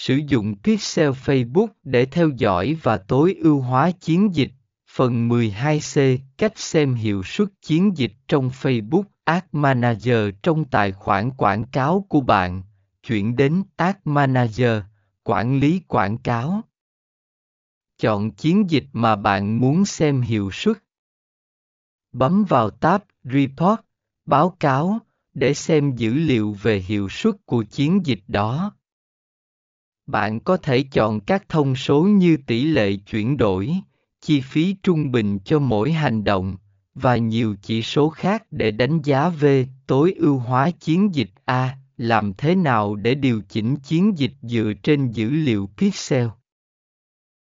Sử dụng Pixel Facebook để theo dõi và tối ưu hóa chiến dịch. Phần 12C Cách xem hiệu suất chiến dịch trong Facebook Ad Manager trong tài khoản quảng cáo của bạn. Chuyển đến Ad Manager, quản lý quảng cáo. Chọn chiến dịch mà bạn muốn xem hiệu suất. Bấm vào tab Report, báo cáo, để xem dữ liệu về hiệu suất của chiến dịch đó. Bạn có thể chọn các thông số như tỷ lệ chuyển đổi, chi phí trung bình cho mỗi hành động, và nhiều chỉ số khác để đánh giá về tối ưu hóa chiến dịch A. Làm thế nào để điều chỉnh chiến dịch dựa trên dữ liệu pixel?